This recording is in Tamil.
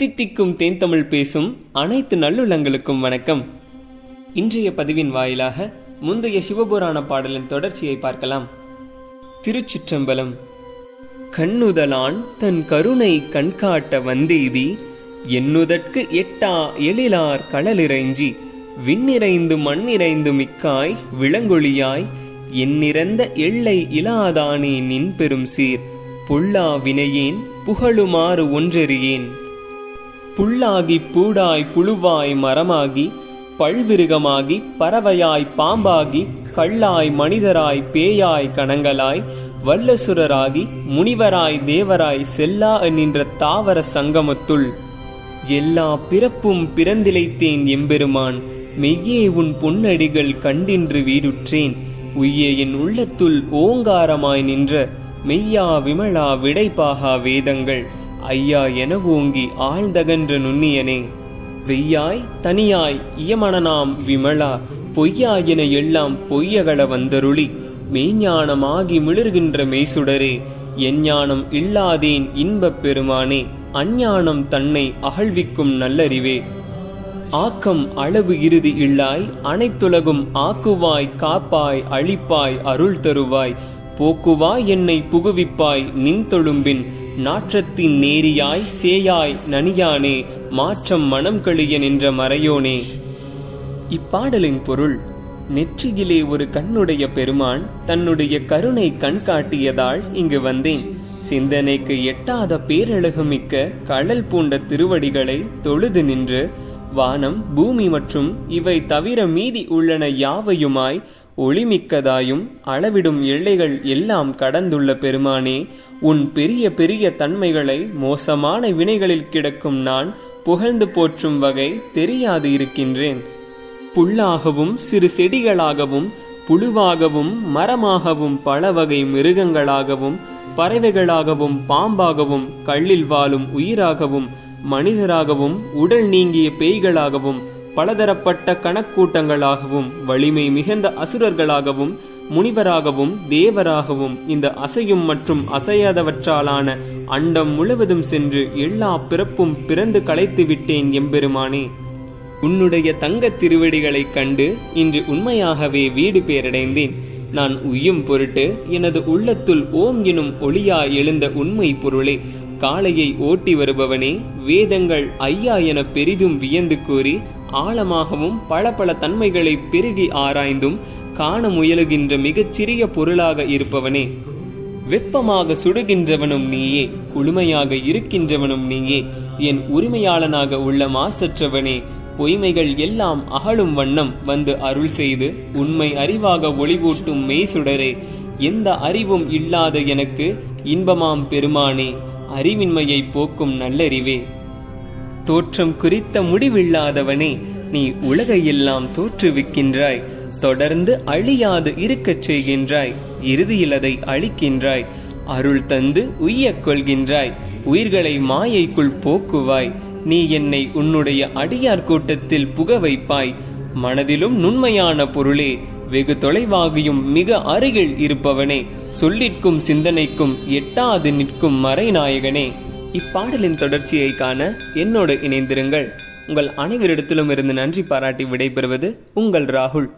தித்திக்கும் தேன்தமிழ் பேசும் அனைத்து நல்லுள்ளங்களுக்கும் வணக்கம். இன்றைய பதிவின் வாயிலாக முந்தைய சிவபுராண பாடலின் தொடர்ச்சியை பார்க்கலாம். திருச்சிற்றம்பலம். கண்ணுதலான் தன் கருணை கண்காட்ட வந்தெய்தி எண்ணுதற்கு எட்டா எழிலார் களலிறைஞ்சி விண்ணிறைந்து மண்ணிறைந்து மிக்காய் விளங்கொழியாய் எண்ணிறந்த எல்லை இலாதானே நின் பெரும் சீர் புல்லா வினையேன் புகழுமாறு ஒன்றெறியேன். புல்லாகி பூடாய் புழுவாய் மரமாகி பல்விருகமாகி பறவையாய் பாம்பாகி கள்ளாய் மனிதராய் பேயாய் கணங்களாய் வல்லசுரராகி முனிவராய் தேவராய் செல்லா நின்ற தாவர சங்கமத்துள் எல்லா பிறப்பும் பிறந்திழைத்தேன் எம்பெருமான். மெய்யே உன் பொன்னடிகள் கண்டின்று வீடுற்றேன். உய்யே என் உள்ளத்துள் ஓங்காரமாய் நின்ற மெய்யா விமலா விடைபாகா வேதங்கள். ஐயா என ஓங்கி ஆழ்ந்தகன்ற நுண்ணியனே. வெய்யாய் தனியாய் இயமணனாம் விமலா பொய்யா என எல்லாம் பொய்யகல வந்தருளி. மெய்ஞானமாகி மிளர்கின்ற மெய்சுடரே எஞ்ஞானம் இல்லாதேன் இன்பப் பெருமானே அஞ்ஞானம் தன்னை அகழ்விக்கும் நல்லறிவே. ஆக்கம் அளவு இறுதி இல்லாய் அனைத்துலகும் ஆக்குவாய் காப்பாய் அழிப்பாய் அருள் தருவாய். போக்குவாய் என்னை புகுவிப்பாய் நின் தொழும்பின் நாற்றத்தின் நேரியாய் சேயாய் நனியானே மாற்றம் மனம் கழிய நின்ற மறையோனே. இப்பாடலின் பொருள் நெற்றியிலே ஒரு கண்ணுடைய பெருமான் தன்னுடைய கருணை கண் காட்டியதால் இங்கு வந்தேன். சிந்தனைக்கு எட்டாத பேரழகு மிக்க கடல் பூண்ட திருவடிகளை தொழுது நின்று வானம் பூமி மற்றும் இவை தவிர மீதி உள்ளன யாவையுமாய் ஒளிமிக்கதாயும் அளவிடும் எல்லைகள் எல்லாம் கடந்துள்ள பெருமானே உன் பெரிய பெரிய தன்மைகளை மோசமான வினைகளில் கிடக்கும் நான் புகழ்ந்து போற்றும் வகை தெரியாது இருக்கின்றேன். புல்லாகவும் சிறு செடிகளாகவும் புழுவாகவும் மரமாகவும் பல வகை மிருகங்களாகவும் பறவைகளாகவும் பாம்பாகவும் கல்லில் வாழும் உயிராகவும் மனிதராகவும் உடல் நீங்கிய பேய்களாகவும் பலதரப்பட்ட கணக்கூட்டங்களாகவும் வலிமை மிகுந்த அசுரர்களாகவும் முனிவராகவும் தேவராகவும் இந்த அசையும் மற்றும் அசையாதவற்றாலான அண்டம் முழுவதும் சென்று எல்லா பிறப்பும் பிறந்து களைத்து விட்டேன் எம்பெருமானே. உன்னுடைய தங்கத் திருவடிகளைக் கண்டு இன்று உண்மையாகவே வீடு பேரடைந்தேன். நான் உய்யும் பொருட்டு எனது உள்ளத்துள் ஓம் எனும் ஒளியா எழுந்த உண்மை பொருளே காளையை ஓட்டி வருபவனே வேதங்கள் ஐயா என பெரிதும் வியந்து கூறி ஆழமாகவும் பல பல தன்மைகளை பெருகி ஆராய்ந்தும் காண முயலுகின்ற மிகச் சிறிய பொருளாக இருப்பவனே. வெப்பமாக சுடுகின்றவனும் நீயே குளுமையாக இருக்கின்றவனும் நீயே என் உரிமையாளனாக உள்ள மாசற்றவனே பொய்மைகள் எல்லாம் அகழும் வண்ணம் வந்து அருள் செய்து உண்மை அறிவாக ஒளிவூட்டும் மெய்சுடரே எந்த அறிவும் இல்லாத எனக்கு இன்பமாம் பெருமானே. அறிவின்மையை போக்கும் நல்லறிவே. தோற்றம் குறித்த முடிவில்லாதவனே நீ உலகையெல்லாம் தோற்றுவிக்கின்றாய். தொடர்ந்து அழியாது இருக்கச் செய்கின்றாய். இறுதியில் அதை அழிக்கின்றாய். அருள் தந்து உய்யக் கொள்கின்றாய். உயிர்களை மாயைக்குள் போக்குவாய். நீ என்னை உன்னுடைய அடியார் கூட்டத்தில் புக வைப்பாய். மனதிலும் நுண்மையான பொருளே வெகு தொலைவாகியும் மிக அருகில் இருப்பவனே. சொல்லிற்கும் சிந்தனைக்கும் எட்டாது நிற்கும் மறைநாயகனே இப்பாடலின் தொடர்ச்சியை காண என்னோடு இணைந்திருங்கள். உங்கள் அனைவரிடத்திலும் இருந்து நன்றி பாராட்டி விடைபெறுவது உங்கள் ராகுல்.